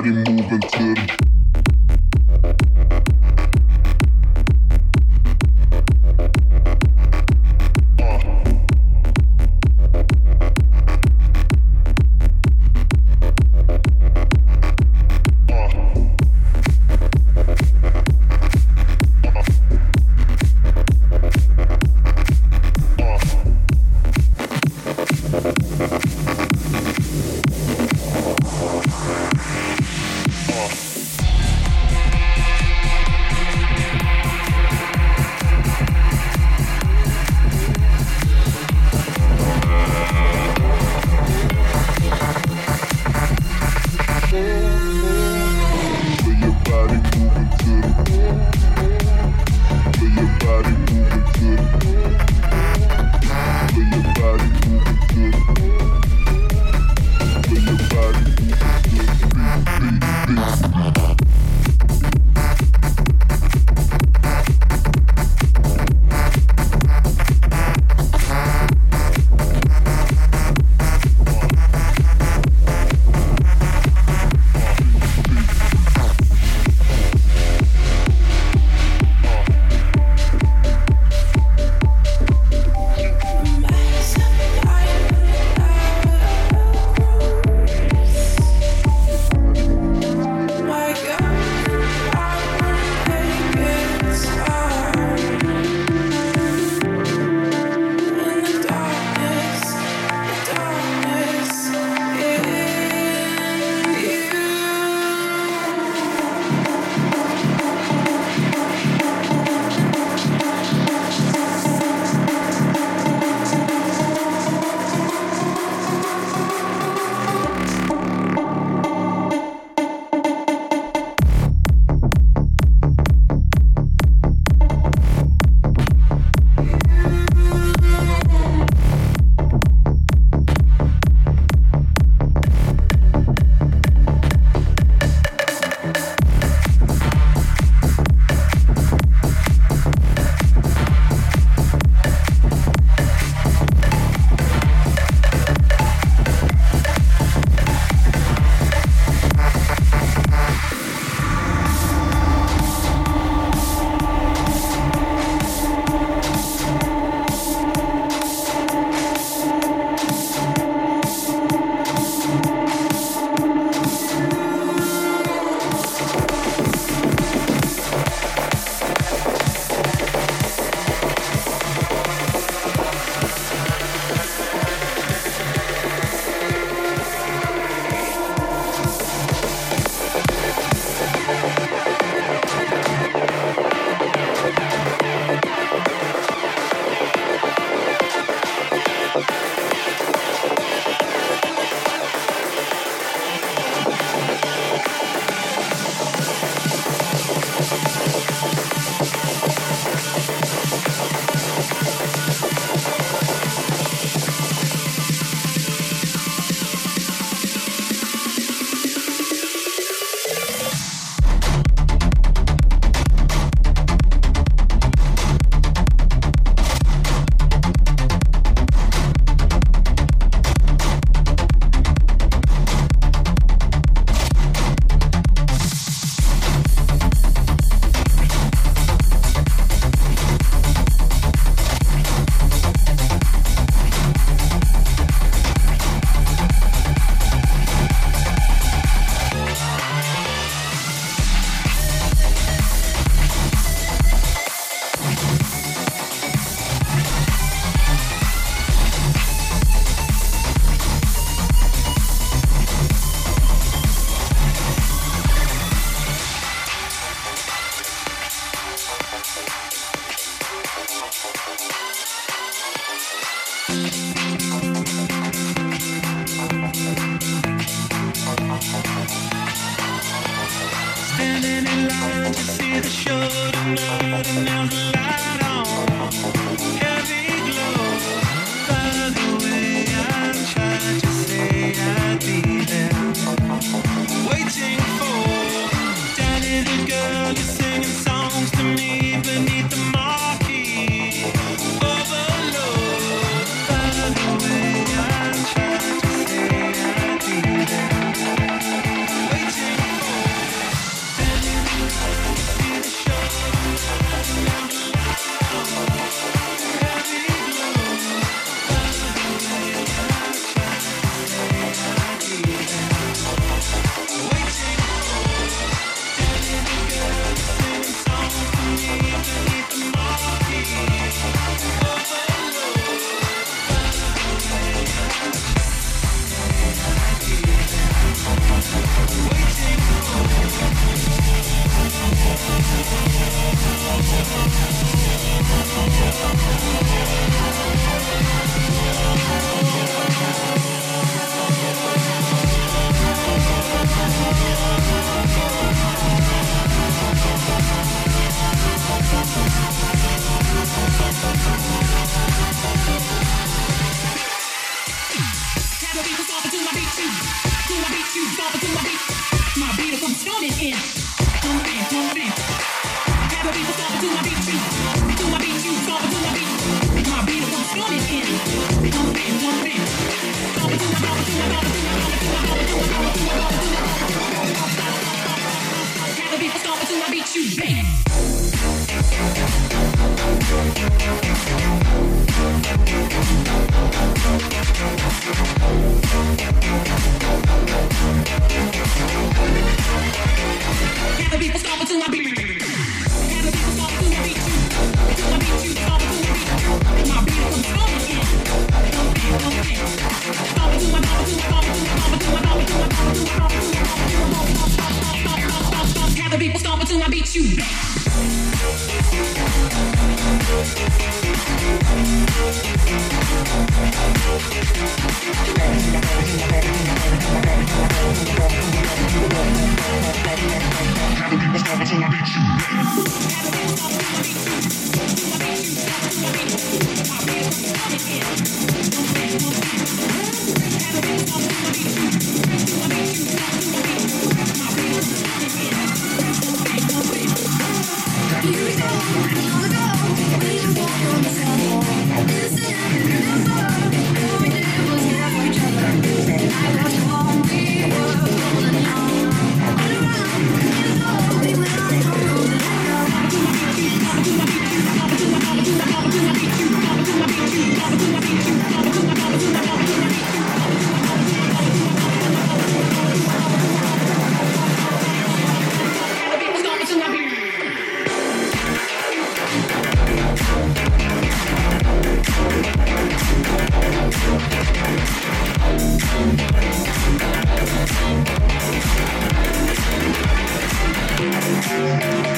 body moving to the down. Música